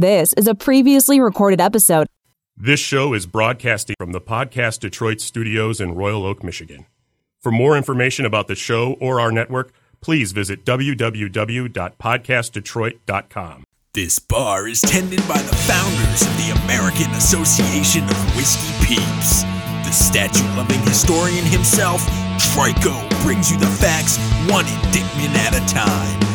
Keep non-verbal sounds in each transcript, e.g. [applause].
This is a previously recorded episode. This show is broadcasting from the Podcast Detroit studios in Royal Oak, Michigan. For more information about the show or our network, please visit www.podcastdetroit.com. This bar is tended by the founders of the American Association of Whiskey Peeps. The statue loving historian himself, Trico, brings you the facts one indictment at a time.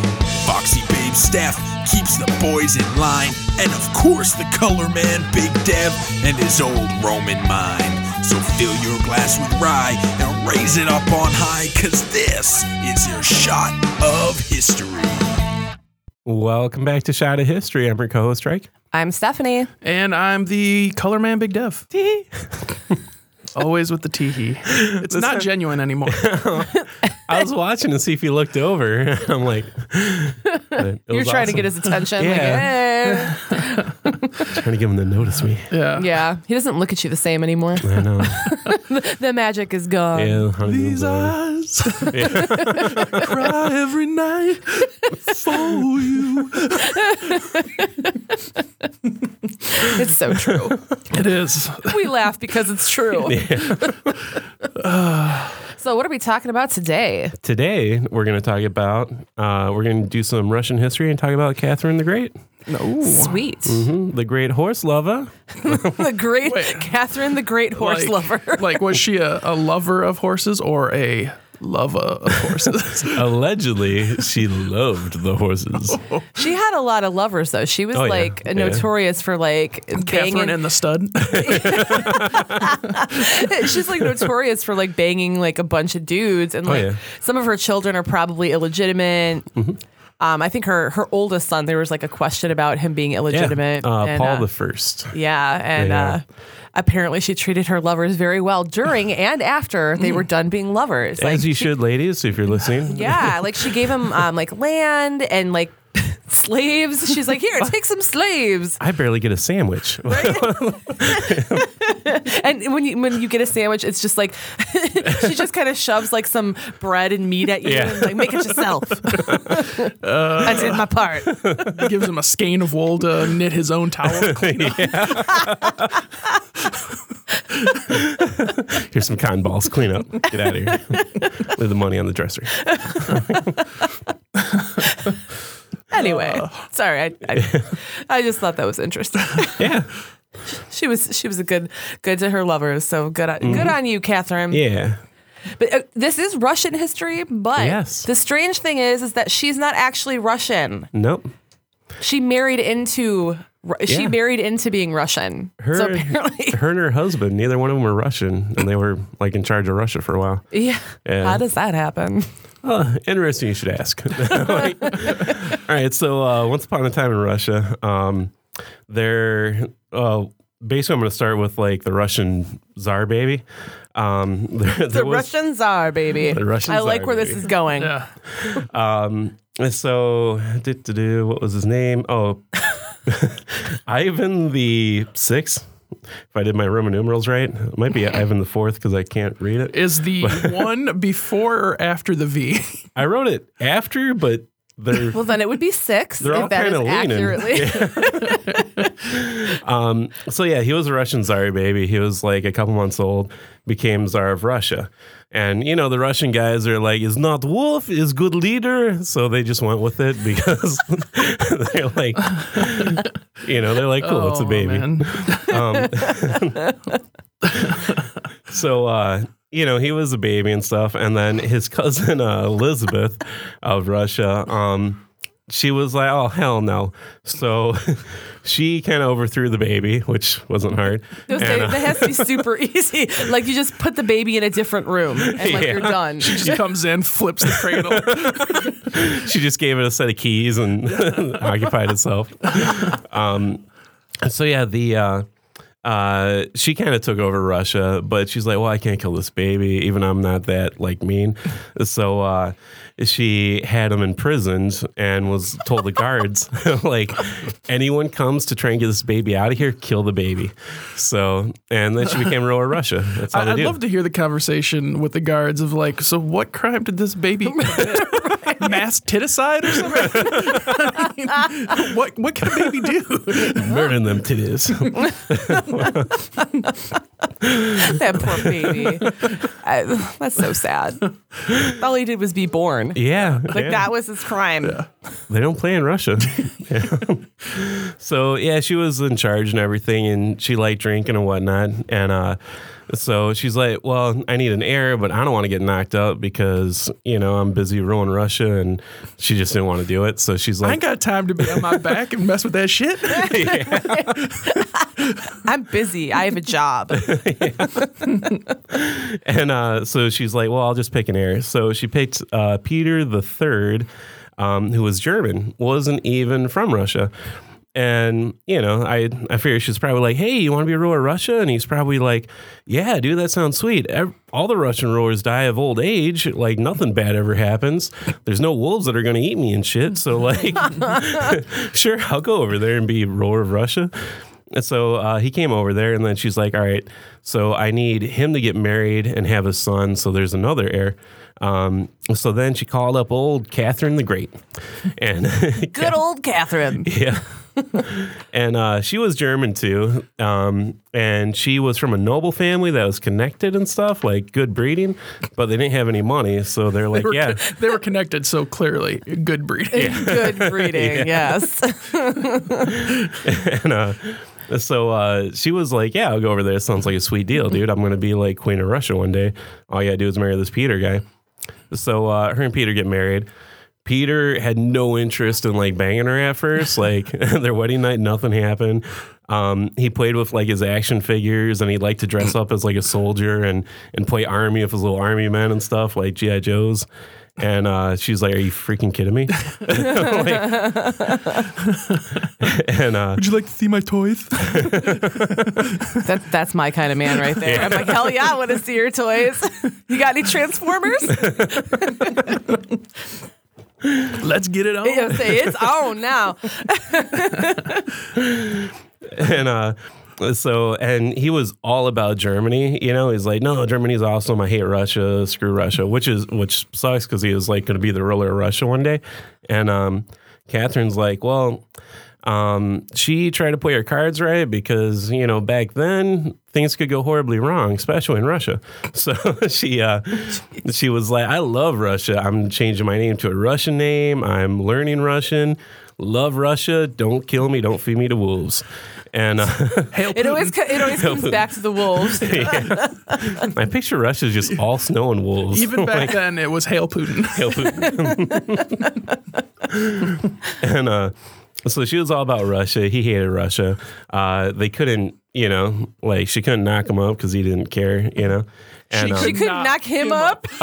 Foxy Babe Steph keeps the boys in line, and of course, the color man, Big Dev, and his old Roman mind. So fill your glass with rye and raise it up on high, cause this is your shot of history. Welcome back to Shot of History. I'm your co-host Drake. I'm Stephanie. And I'm the color man, Big Dev. [laughs] Always with the teehee. It's not genuine anymore. [laughs] I was watching to see if he looked over. [laughs] I'm like, it You're was trying to get his attention. Yeah. Like, hey. [laughs] trying to get him to notice me. Yeah. Yeah. He doesn't look at you the same anymore. I know. the magic is gone. Yeah, honeymoon's These over. eyes [laughs] cry every night for you. [laughs] It's so true. It is. we laugh because it's true. [laughs] Yeah. [sighs] so, what are we talking about today? Today we're going to talk about. Uh, we're going to do some Russian history and talk about Catherine the Great, No. Sweet. Mhm, the great horse lover. The great Wait. Catherine, the great horse like, lover. like, was she a, a lover of horses or a lover uh, of horses? [laughs] [laughs] Allegedly, she loved the horses. [laughs] Oh. She had a lot of lovers, though. She was Oh, yeah. like Yeah. notorious for like Catherine banging. and the stud. She's like notorious for like banging like a bunch of dudes, and Oh, like yeah. some of her children are probably illegitimate. Mm-hmm. Um, I think her her oldest son, there was like a question about him being Yeah, illegitimate. uh, and, Paul uh, the First. yeah, and Yeah. Uh, apparently she treated her lovers very well during [laughs] and after they were done being lovers. Like, As you she- should, ladies, if you're listening. Yeah, like she gave him um, like land and like [laughs] slaves. She's like, here, take some slaves. I barely get a sandwich. [laughs] [laughs] And when you when you get a sandwich, it's just like she just kind of shoves like some bread and meat at you Yeah. and like make it yourself. I did my part. gives him a skein of wool to knit his own towel. to clean up. Here's some cotton balls. Clean up. Get out of here. Leave the money on the dresser. Anyway, [laughs] sorry, I, I [laughs] I just thought that was interesting. [laughs] Yeah. She was she was a good good to her lovers. So good on, good on you, Catherine. Mm-hmm. Yeah. But uh, this is Russian history. But Yes. the strange thing is, is that she's not actually Russian. Nope. She married into. She Yeah. married into being Russian. Her, so apparently, her and her husband, neither one of them were Russian, and they were like in charge of Russia for a while. yeah. Yeah. How does that happen? Oh, interesting. You should ask. [laughs] Like- all right. So, uh, once upon a time in Russia, um, there, uh, basically, I'm going to start with like the Russian czar baby. Um, [laughs] there, The was- Russian czar, baby. The Russian I like czar, where this is going. Yeah. Um, so, do, do, do, what was his name? Oh, [laughs] Ivan the Sixth. If I did my Roman numerals right, it might be Ivan the Fourth because I can't read it. Is the [laughs] one before or after the V? I wrote it after, but they're Well, then it would be six [laughs] They're all is kinda leaning. accurately. [laughs] Um, so yeah, he was a Russian czar baby. He was like a couple months old, became czar of Russia. And you know, the Russian guys are like, is not wolf, is good leader. So they just went with it because [laughs] they're like, you know, they're like, cool, it's a Oh, baby. man. So uh, you know, he was a baby and stuff. And then his [laughs] cousin uh, Elizabeth of Russia, um, she was like, oh hell no. So [laughs] she kind of overthrew the baby, which wasn't hard. [laughs] Those And, days- uh, that has to be super easy. Like you just put the baby in a different room and like Yeah. you're done. She just comes in, flips the cradle. she just gave it a set of keys and occupied itself. Um, so yeah, the uh, uh, she kind of took over Russia, but she's like, well, I can't kill this baby, even I'm not that like mean. So uh, she had him imprisoned and was told the guards, [laughs] like, anyone comes to try and get this baby out of here, kill the baby. So and then she became ruler of Russia. That's how I, they I'd do. love to hear the conversation with the guards of like, so what crime did this baby commit? [laughs] Mass titicide or something? I [laughs] mean, what what can a baby do? hurting them titties. [laughs] that poor baby. I, that's so sad. All he did was be born. yeah, Like yeah. that was his crime. Yeah. They don't play in Russia. Yeah. [laughs] so yeah, she was in charge and everything, and she liked drinking and whatnot. And uh, so she's like, "Well, I need an heir, but I don't want to get knocked up because you know I'm busy ruling Russia." And she just didn't want to do it. So she's like, I like, ain't got time to be on my back and mess with that shit. [laughs] [laughs] I'm busy. I have a job. [laughs] and uh, so she's like, "Well, I'll just pick an heir." So she picked uh, Peter the Third, um, who was German, wasn't even from Russia. And you know, I I figure she's probably like, "Hey, you want to be a ruler of Russia?" And he's probably like, "Yeah, dude, that sounds sweet. All the Russian rulers die of old age. Like nothing bad ever happens. There's no wolves that are going to eat me and shit. So like, [laughs] sure, I'll go over there and be ruler of Russia." And so uh, he came over there, and then she's like, "All right, so I need him to get married and have a son. So there's another heir." Um, so then she called up old Catherine the Great, and [laughs] Good old Catherine. yeah. And uh, she was German too. Um, and she was from a noble family that was connected and stuff, like good breeding, but they didn't have any money. So they're like, They were, yeah. they were connected so clearly. Good breeding. [laughs] Good breeding. [laughs] Yes. [laughs] and uh, so uh, she was like, yeah, I'll go over there. Sounds like a sweet deal, dude. I'm going to be like Queen of Russia one day. All you got to do is marry this Peter guy. So uh, her and Peter get married. Peter had no interest in like banging her at first. [laughs] Like [laughs] their wedding night, nothing happened. Um, he played with like his action figures, and he liked to dress up as like a soldier and and play army with his little army men and stuff, like GI Joes. And uh, she's like, "Are you freaking kidding me?" [laughs] Like- and uh, Would you like to see my toys? That, that's my kind of man right there. I'm like, hell yeah, I want to see your toys. You got any Transformers? [laughs] Let's get it on. You know, say it's on now. [laughs] and uh so and he was all about Germany, you know. He's like, "No, Germany's awesome. I hate Russia. Screw Russia," which is which sucks because he was like going to be the ruler of Russia one day. And um, Catherine's like, "Well, um, she tried to play her cards right because you know back then things could go horribly wrong, especially in Russia. [laughs] So she uh, she was like, "I love Russia. I'm changing my name to a Russian name. I'm learning Russian." Love Russia. Don't kill me. Don't feed me to wolves. And uh, [laughs] It always it always comes back to the wolves. [laughs] I picture Russia as just all snow and wolves. Even back then, it was Hail Putin. Hail Putin. and uh, so she was all about Russia. He hated Russia. Uh, they couldn't, you know, like she couldn't knock him up because he didn't care, you know. And She uh, She couldn't Knock knock him him up. [laughs]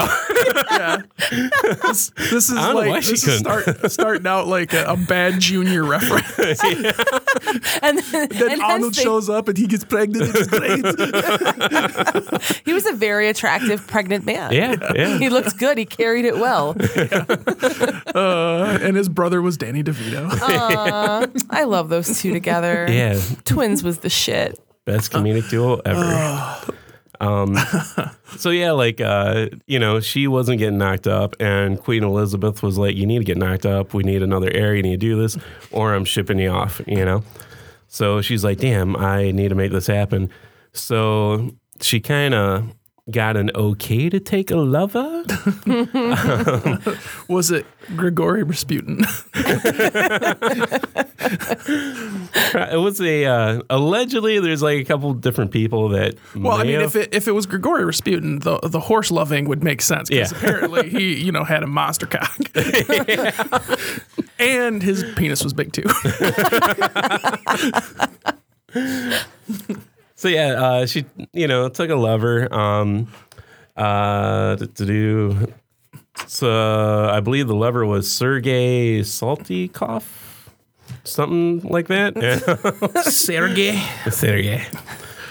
yeah. This, [laughs] this is I don't know like why she this is start, starting out like a, a bad junior reference. [laughs] And then, then and Arnold they- shows up and he gets pregnant. It's great. he was a very attractive pregnant man. yeah, yeah. He looked good. He carried it well. Uh, and his brother was Danny DeVito. I love those two together. Yeah, Twins was the shit. best comedic duo ever. Um, [laughs] so yeah, like uh, you know, she wasn't getting knocked up, and Queen Elizabeth was like, "You need to get knocked up. We need another heir. You need to do this, or I'm shipping you off." You know. So she's like, "Damn, I need to make this happen." So she kind of got an okay to take a lover. [laughs] Was it Grigory Rasputin? it was a uh, allegedly. There's like a couple different people that. Well, I mean, have- if it if it was Grigory Rasputin, the the horse loving would make sense because Yeah. apparently he you know had a monster cock, [laughs] and his penis was big too. [laughs] So yeah, uh, she you know took a lover. Um, uh, to, to do. So I believe the lover was Sergei Saltykov, something like that. Yeah. [laughs] Sergey. Sergei.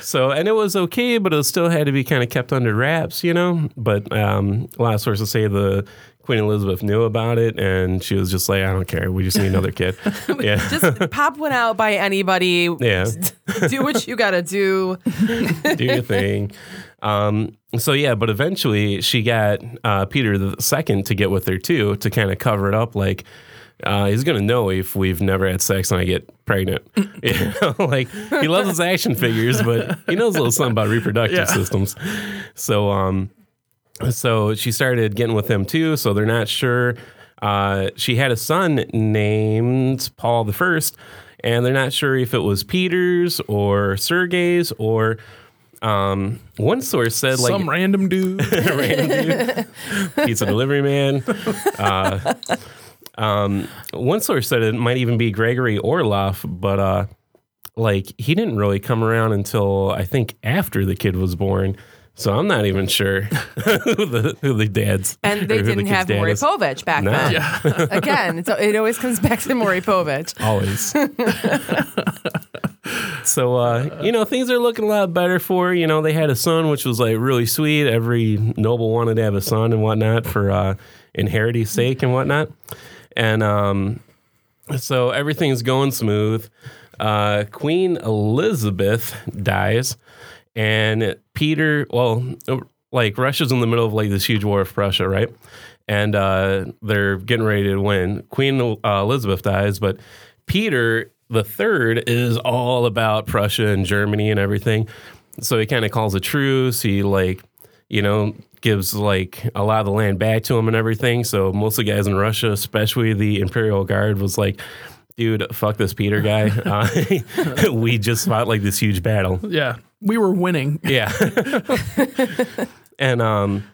So and it was okay, but it still had to be kind of kept under wraps, you know. But um, a lot of sources say the Queen Elizabeth knew about it, and she was just like, "I don't care. We just need another kid." [laughs] Yeah, Just pop one out by anybody. yeah. [laughs] Do what you gotta do. [laughs] do your thing. Um, so yeah, but eventually she got uh, Peter the second to get with her too to kind of cover it up. Like uh, he's gonna know if we've never had sex and I get pregnant. You know, like he loves his action figures, but he knows a little something about reproductive Yeah. systems. So, um, so she started getting with him too. So they're not sure. Uh, she had a son named Paul the First, and they're not sure if it was Peter's or Sergei's or. Um, one source said like Some random dude. [laughs] random dude, pizza delivery man. Uh, [laughs] um, one source said it might even be Gregory Orloff, but uh, like he didn't really come around until I think after the kid was born. So I'm not even sure [laughs] who the who the dad's And they didn't kid's have dad Maury. Povich back No. then. [laughs] Again, so it always comes back to Maury Povich. [laughs] always. so uh, you know, things are looking a lot better for her. You know, they had a son, which was like really sweet. Every noble wanted to have a son and whatnot for uh, inheriting sake and whatnot. And um, so everything's going smooth. Uh, Queen Elizabeth dies, and Peter. Well, like Russia's in the middle of like this huge war with Prussia, right? And uh, they're getting ready to win. Queen uh, Elizabeth dies, but Peter the Third is all about Prussia and Germany and everything. So he kind of calls a truce. He like, you know, gives like a lot of the land back to him and everything. So most of the guys in Russia, especially the Imperial Guard, was like, dude, fuck this Peter guy. [laughs] Uh, [laughs] we just fought like this huge battle. yeah. We were winning. Yeah. [laughs] [laughs] and um,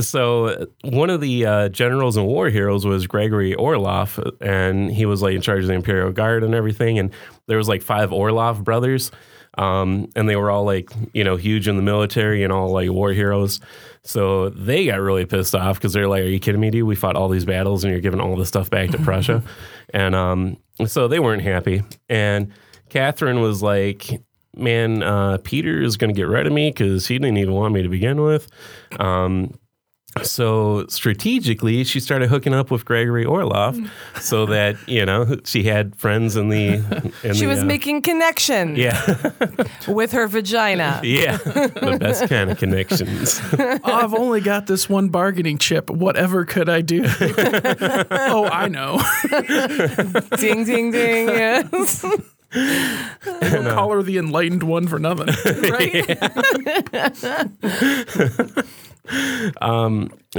so one of the uh, generals and war heroes was Gregory Orloff, and he was like in charge of the Imperial Guard and everything. And there was like five Orloff brothers, um, and they were all like you know huge in the military and all like war heroes. So they got really pissed off because they're like, "Are you kidding me, dude? We fought all these battles, and you're giving all this stuff back to Prussia." [laughs] and um, so they weren't happy. And Catherine was like, man, uh, Peter is going to get rid of me because he didn't even want me to begin with. Um, so strategically, she started hooking up with Gregory Orloff so that, you know, she had friends in the. In She the, was uh, making connections. Yeah. [laughs] with her vagina. yeah. The best [laughs] kind of connections. Oh, I've only got this one bargaining chip. Whatever could I do? [laughs] oh, I know. Ding, ding, ding. Yes. We'll call her the enlightened one for nothing. [laughs] [laughs] right?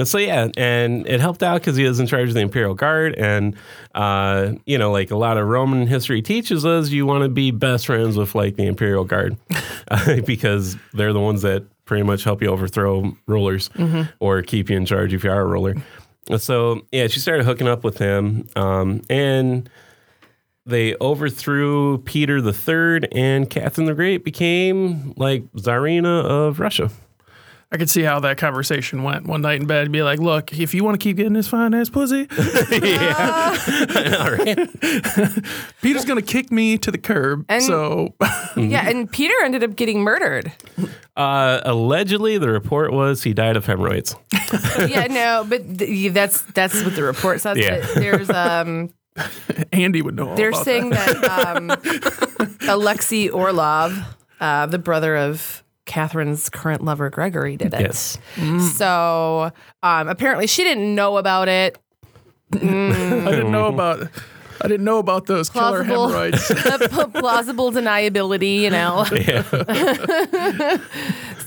so yeah, and it helped out because he was in charge of the Imperial Guard, and uh, you know, like a lot of Roman history teaches us, you want to be best friends with like the Imperial Guard [laughs] uh, because they're the ones that pretty much help you overthrow rulers or keep you in charge if you are a ruler. So yeah, she started hooking up with him, um, and they overthrew Peter the Third, and Catherine the Great became like Tsarina of Russia. I could see how that conversation went one night in bed. and Be like, look, if you want to keep getting this fine ass pussy, [laughs] [laughs] All right. [laughs] Peter's gonna kick me to the curb. And- so Yeah, and Peter ended up getting murdered. Uh, allegedly, the report was he died of hemorrhoids. yeah, no, but th- that's that's what the report says. Yeah. There's um [laughs] Andy would know. All they're about saying that, um [laughs] Alexei Orlov, uh, the brother of Catherine's current lover Gregory, did it. Yes. So um, apparently she didn't know about it. that. [laughs] I didn't know about. I didn't know about those killer hemorrhoids. plausible deniability, you know.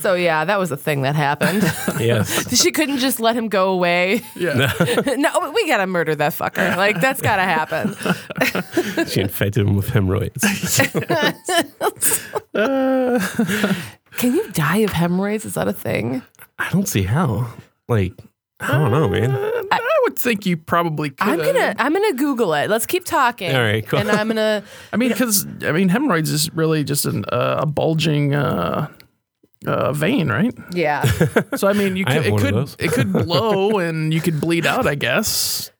So yeah, that was a thing that happened. [laughs] Yes. [laughs] she couldn't just let him go away. yeah. [laughs] no, we gotta murder that fucker. Like that's gotta happen. she infected him with hemorrhoids. Can you die of hemorrhoids? Is that a thing? I don't see how. Like, I don't know, man. I would think you probably could. I'm gonna I'm gonna Google it. Let's keep talking. All right, cool. And I'm gonna I mean, because I mean, hemorrhoids is really just an, uh, a bulging uh, uh, vein, right? yeah. So I mean, you [laughs] could, have it could it could blow [laughs] and you could bleed out. I guess.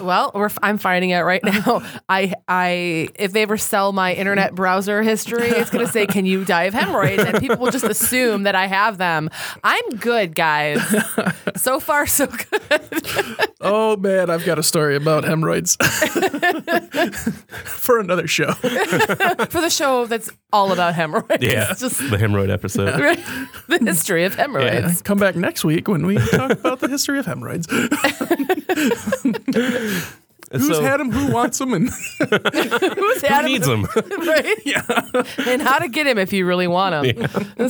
Well, we're, I'm finding out right now. [laughs] I I if they ever sell my internet browser history, it's gonna say, "Can you die of hemorrhoids?" And people will just assume that I have them. I'm good, guys. [laughs] So far, so good. [laughs] Oh man, I've got a story about hemorrhoids for another show. For the show that's all about hemorrhoids. Yeah. It's just The hemorrhoid episode. the history of hemorrhoids. Come back next week when we talk about the history of hemorrhoids. Who's so- had him? Who wants him? And [laughs] Who's Who needs them? [laughs] right? Yeah. and how to get him if you really want him. [laughs]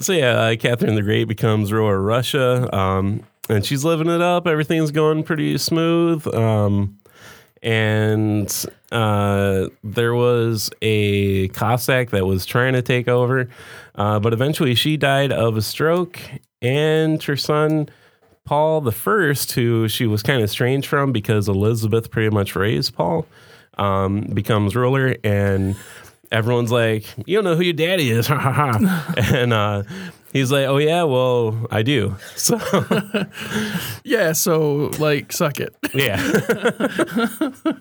So yeah, uh, Catherine the Great becomes ruler of Russia, um, and she's living it up. Everything's going pretty smooth. Um, and uh, there was a Cossack that was trying to take over, uh, but eventually she died of a stroke, and her son Paul the First, who she was kind of strange from because Elizabeth pretty much raised Paul, um, becomes ruler, and everyone's like, "You don't know who your daddy is," [laughs] and uh, he's like, "Oh yeah, well I do." [laughs] So yeah, so like, suck it. yeah, [laughs]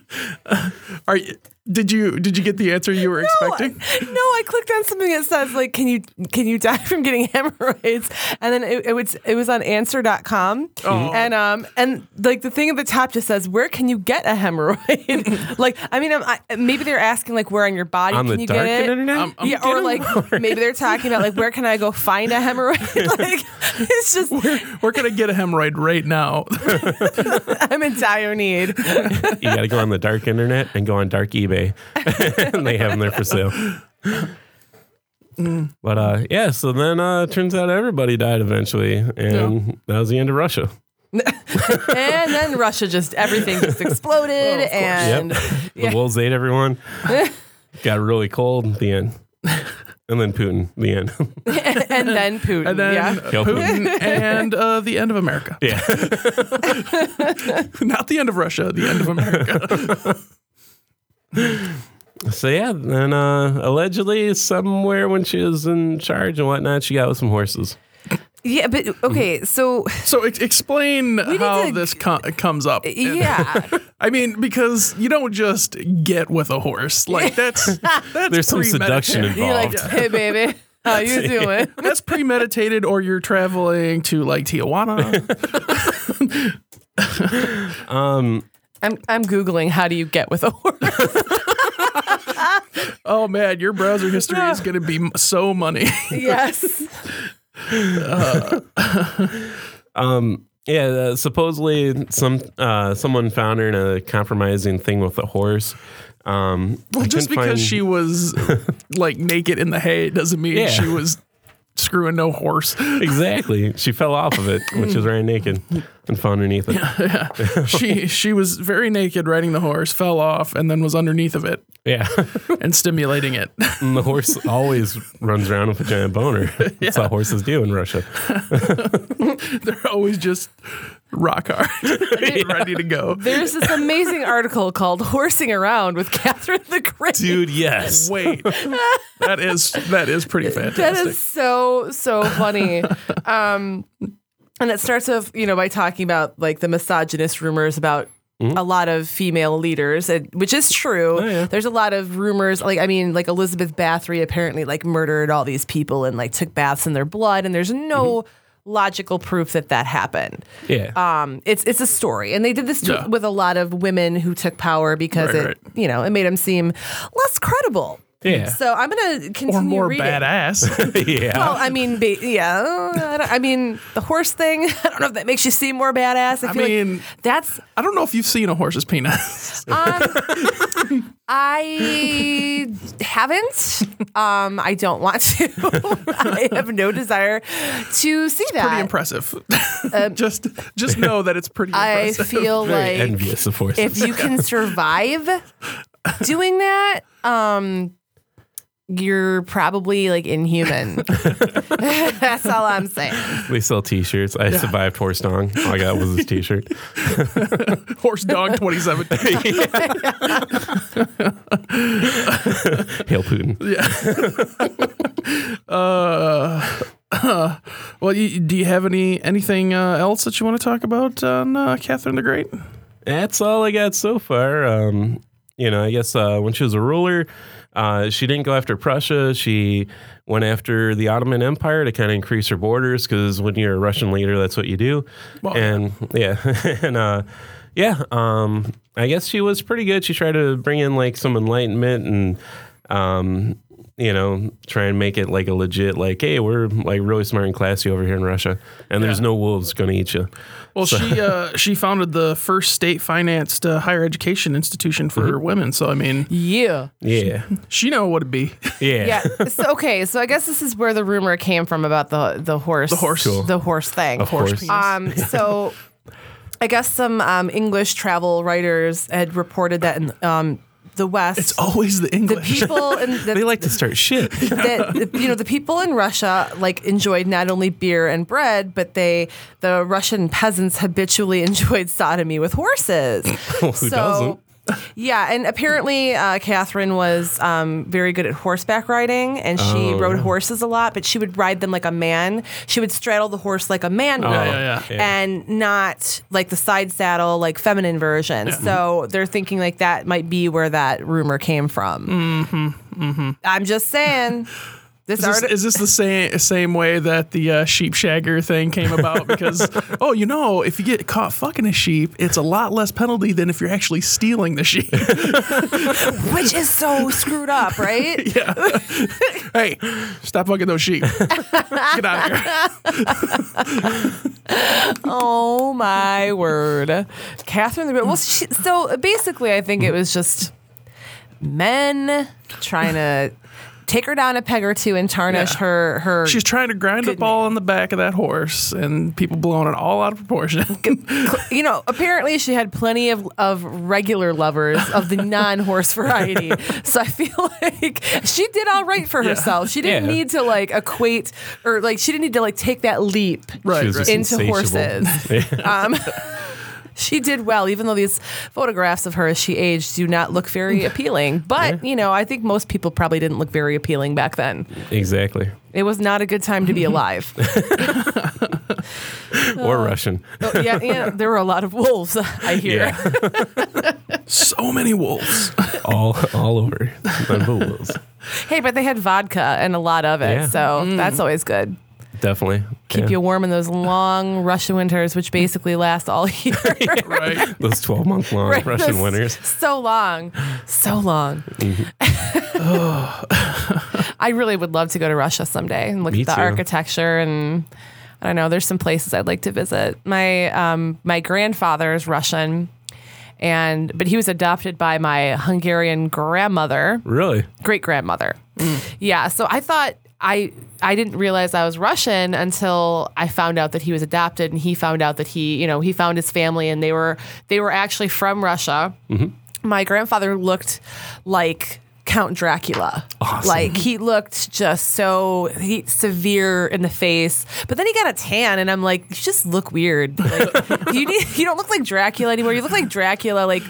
Are you, did you did you get the answer you were expecting? No, I clicked on something that says like, can you can you die from getting [laughs] hemorrhoids? And then it, it was it was on answer.com. And um and like the thing at the top just says, where can you get a hemorrhoid? like, I mean, I'm, I, maybe they're asking like, where on your body on can the you dark get it? internet. Um, I'm yeah, or getting like maybe they're talking about like where can I go find a hemorrhoid? [laughs] like it's just We're gonna get a hemorrhoid right now. [laughs] I'm in dire need. you got to go on the dark internet and go on dark eBay, [laughs] and they have them there for sale. But uh, yeah, so then uh, turns out everybody died eventually, and that was the end of Russia. and then Russia just everything just exploded and yeah, The wolves ate everyone. Got really cold at the end. And then Putin, the end. [laughs] and then Putin. And then yeah. Kill Putin and uh, the end of America. yeah. [laughs] Not the end of Russia, the end of America. [laughs] So yeah, then uh, allegedly somewhere when she was in charge and whatnot, she got with some horses. Yeah, but okay, so so ex- explain how to- this co- comes up. yeah. [laughs] I mean, because you don't just get with a horse. Like that's [laughs] that's There's some seduction premeditated. You're like, involved. hey baby, how you [laughs] doing? That's premeditated, or you're traveling to like Tijuana. Um, I'm I'm googling how do you get with a horse? oh man, your browser history is going to be so money. yes. [laughs] Um, yeah, uh, supposedly some uh, someone found her in a compromising thing with a horse. Um, well, I just because find- she was [laughs] like naked in the hay doesn't mean Yeah. she was screwing no horse. exactly she fell off of it when she was riding naked [laughs] and fell underneath it. [laughs] Yeah, she she was very naked riding the horse, fell off, and then was underneath of it Yeah, [laughs] and stimulating it. and the horse [laughs] always runs around with a giant boner. That's how horses do in Russia. They're always just rock hard, ready to go. There's this amazing article called "Horsing Around with Catherine the Great." Dude, yes. Wait, that is that is pretty fantastic. That is so so funny. Um, and it starts off, you know, by talking about like the misogynist rumors about a lot of female leaders, which is true. There's a lot of rumors, like I mean, like Elizabeth Bathory apparently like murdered all these people and like took baths in their blood, and there's no logical proof that that happened. Yeah. Um, it's it's a story, and they did this to, Yeah. with a lot of women who took power because Right, it, right. you know, it made them seem less credible. Yeah. So I'm gonna continue or more reading. badass. [laughs] yeah. Well, I mean, ba- yeah. I, I mean, the horse thing. [laughs] I don't know if that makes you seem more badass. I, I mean- like that's. I don't know if you've seen a horse's penis. [laughs] Um, I haven't. Um, I don't want to. I have no desire to see that. pretty impressive. just just know that it's pretty I impressive. feel Very like envious of horses. if you can survive doing that, um, you're probably like inhuman. [laughs] [laughs] That's all I'm saying. We sell T-shirts. I survived horse dong. All I got was this T-shirt. [laughs] Horse dog 2017. Hail Putin. uh, well, you, do you have any anything uh, else that you want to talk about on uh, Catherine the Great? That's all I got so far. Um, you know, I guess uh, when she was a ruler, uh, she didn't go after Prussia. She went after the Ottoman Empire to kind of increase her borders because when you're a Russian leader, that's what you do. Well, and yeah, [laughs] and uh, yeah, um, I guess she was pretty good. She tried to bring in like some enlightenment and. Um, you know, try and make it like a legit, like, hey, we're like really smart and classy over here in Russia, and there's no wolves going to eat you. Well, she uh, [laughs] she founded the first state financed uh, higher education institution for Mm-hmm. women. So I mean, Yeah. Yeah, she know what it'd be. yeah, Yeah. So, okay. So I guess this is where the rumor came from about the the horse. The horse. Cool. The horse thing. Of course. penis. Um. So. [laughs] I guess some um, English travel writers had reported that in um, the West, It's always the English. the people [laughs] in the, they like to start shit. [laughs] that you know the people in Russia like enjoyed not only beer and bread, but they the Russian peasants habitually [laughs] enjoyed sodomy with horses. Who doesn't? Yeah, and apparently uh, Catherine was um, very good at horseback riding, and she Oh. rode horses a lot. But she would ride them like a man. She would straddle the horse like a man would, yeah, yeah, yeah. and not like the side saddle, like feminine version. So they're thinking like that might be where that rumor came from. Mm-hmm. Mm-hmm. I'm just saying. [laughs] This, Is this, is this the same same way that the uh, sheep shagger thing came about? Because [laughs] oh, you know, if you get caught fucking a sheep, it's a lot less penalty than if you're actually stealing the sheep. [laughs] which is so screwed up, right? [laughs] yeah. hey, stop fucking those sheep. Get out of here. Oh my word, Catherine the. Well, she, so basically, I think it was just men trying to take her down a peg or two and tarnish Yeah. her her She's trying to grind Good up all on the back of that horse, and people blowing it all out of proportion. [laughs] you know, apparently she had plenty of, of regular lovers of the [laughs] non horse variety. So I feel [laughs] like she did all right for herself. She didn't Yeah. need to like equate or like she didn't need to like take that leap right, right. into insatiable. horses. um, she did well, even though these photographs of her as she aged do not look very mm. appealing. But, you know, I think most people probably didn't look very appealing back then. Exactly. It was not a good time to be [laughs] alive. [laughs] Or uh, Russian. Oh, yeah, yeah, [laughs] there were a lot of wolves, I hear. Yeah. so many wolves. all all over. Wolves. Hey, but they had vodka and a lot of it, Yeah. so mm. that's always good. Definitely. Keep Yeah. you warm in those long Russian winters, which basically last all [laughs] year. [laughs] right. Those 12 month long Right, Russian those- winters. So long, so long. [laughs] [sighs] I really would love to go to Russia someday and look Me at the too. architecture and I don't know. There's some places I'd like to visit. My um, my grandfather is Russian, and but he was adopted by my Hungarian grandmother. Really? great grandmother. Yeah, so I thought I I didn't realize I was Russian until I found out that he was adopted, and he found out that he you know he found his family, and they were they were actually from Russia. Mm-hmm. My grandfather looked like. Count Dracula. Like he looked just so he, severe in the face, but then he got a tan, and I'm like, you just look weird. Like, [laughs] you need, you don't look like Dracula anymore. You look like Dracula, like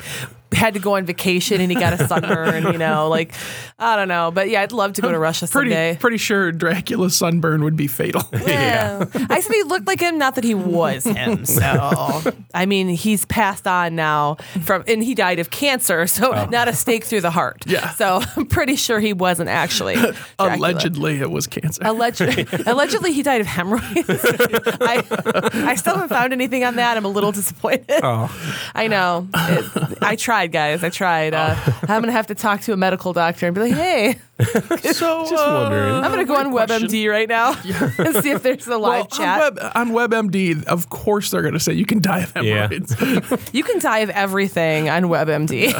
had to go on vacation and he got a sunburn. You know, like I don't know, but yeah, I'd love to go to Russia Pretty someday. pretty sure Dracula's sunburn would be fatal. [laughs] Yeah. I said he looked like him, not that he was him. So, I mean, he's passed on now from, and he died of cancer, so oh. not a stake through the heart. Yeah. So I'm pretty sure he wasn't actually. [laughs] Dracula. Allegedly, it was cancer. Allegedly, [laughs] allegedly, he died of hemorrhoids. I, I still haven't found anything on that. I'm a little disappointed. Oh. I know. It, I tried, guys. I tried. Uh, [laughs] I'm gonna have to talk to a medical doctor and be like, "Hey, [laughs] so [laughs] Just wondering. I'm gonna go on question. WebMD right now and see if there's a live well, chat." On, Web, on WebMD, of course they're going to say you can die of Yeah. You can die of everything on WebMD.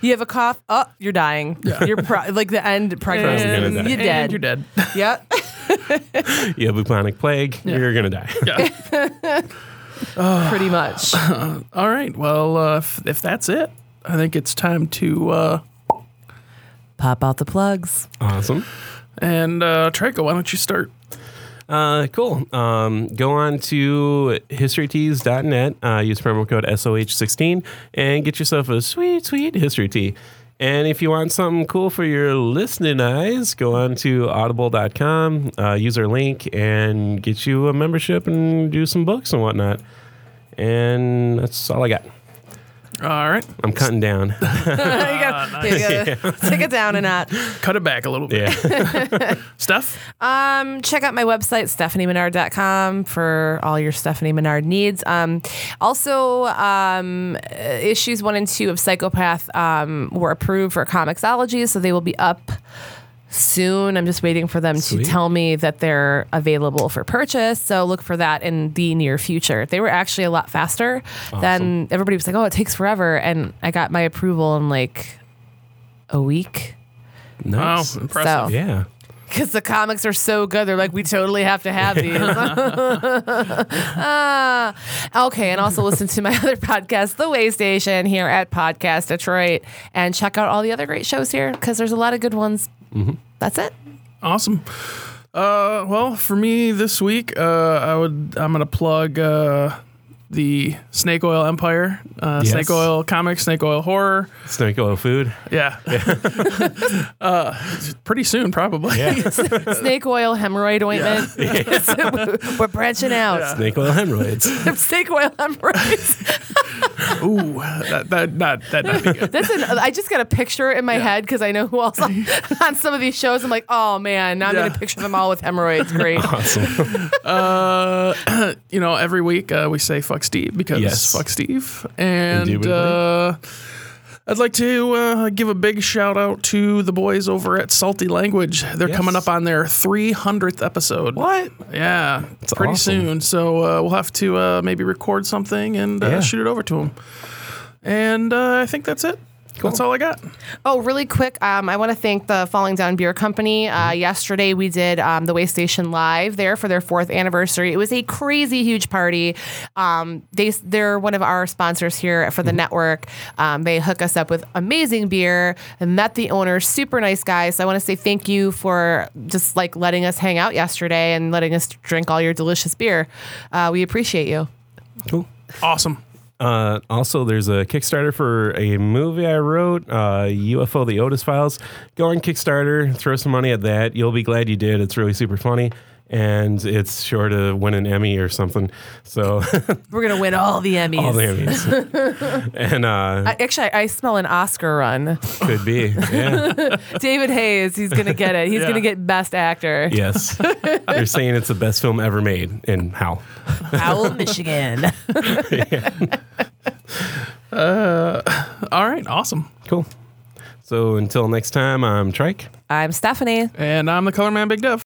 You have a cough, oh, you're dying. You're pro- like the end pregnancy. Probably gonna. You're And dead. you're dead. Yep. You have bubonic plague, you're going to die. Yeah. Pretty much. [sighs] All right. Well, uh, if, if that's it, I think it's time to. Uh, Pop out the plugs. Awesome. and uh, Trico, why don't you start? Uh, cool. Um, go on to historytees.net, uh, use promo code SOH16, and get yourself a sweet, sweet history tee. And if you want something cool for your listening eyes, go on to audible.com, uh, use our link, and get you a membership and do some books and whatnot. And that's all I got. All right. I'm cutting down. [laughs] you gotta, you gotta [laughs] take it down a notch. Cut it back a little bit. yeah. [laughs] Steph? Um, check out my website, stephaniemenard.com for all your Stephanie Menard needs. Um, also, um, uh, issues one and two of Psychopath um, were approved for Comixology, so they will be up soon. I'm just waiting for them Sweet. to tell me that they're available for purchase. So look for that in the near future. They were actually a lot faster than everybody was like, oh, it takes forever. And I got my approval in like a week. Wow, Nice. impressive. So- Yeah. Because the comics are so good. They're like, we totally have to have these. [laughs] Ah. okay. And also listen to my [laughs] other podcast, The Way Station, here at Podcast Detroit. And check out all the other great shows here because there's a lot of good ones. That's it. Awesome. Uh, well, for me this week, uh, I would I'm gonna plug uh, the Snake Oil Empire, uh, Yes. Snake Oil comics, Snake Oil horror. Snake oil food. Yeah, [laughs] uh, pretty soon probably. [laughs] Snake oil hemorrhoid ointment. [laughs] We're branching out. Snake oil hemorrhoids. Snake oil hemorrhoids. Ooh, that that not that not be good. That's an, I just got a picture in my head because I know who else on, on some of these shows. I'm like, oh man, now I'm Yeah. gonna picture them all with hemorrhoids. Great. Awesome. Uh, [clears throat] you know, every week uh, we say "fuck Steve" because Yes. fuck Steve, and uh, I'd like to uh, give a big shout out to the boys over at Salty Language. They're Yes. coming up on their 300th episode. What? Yeah, pretty awesome. soon. So uh, we'll have to uh, maybe record something and uh, Yeah. shoot it over to them. And uh, I think that's it. That's all I got. Oh, really quick, um, I want to thank the Falling Down Beer Company. Uh, yesterday, we did um, the Way Station Live there for their fourth anniversary. It was a crazy huge party. Um, they, they're one of our sponsors here for the network. Um, they hook us up with amazing beer and met the owner, super nice guy. So I want to say thank you for just like letting us hang out yesterday and letting us drink all your delicious beer. Uh, we appreciate you. Cool. Awesome. Uh, also, there's a Kickstarter for a movie I wrote, uh, UFO: The Otis Files. Go on Kickstarter, throw some money at that. You'll be glad you did. It's really super funny, and it's sure to win an Emmy or something. So [laughs] We're going to win all the Emmys. all the Emmys, [laughs] and uh, I, actually, I smell an Oscar run. could be, yeah, [laughs] David Hayes, he's gonna get it. He's Yeah. gonna get Best Actor. yes. They're saying it's the best film ever made, in how? Howell, Michigan. All right. Awesome. Cool. So until next time, I'm Trike. I'm Stephanie. And I'm the color man, Big Dev.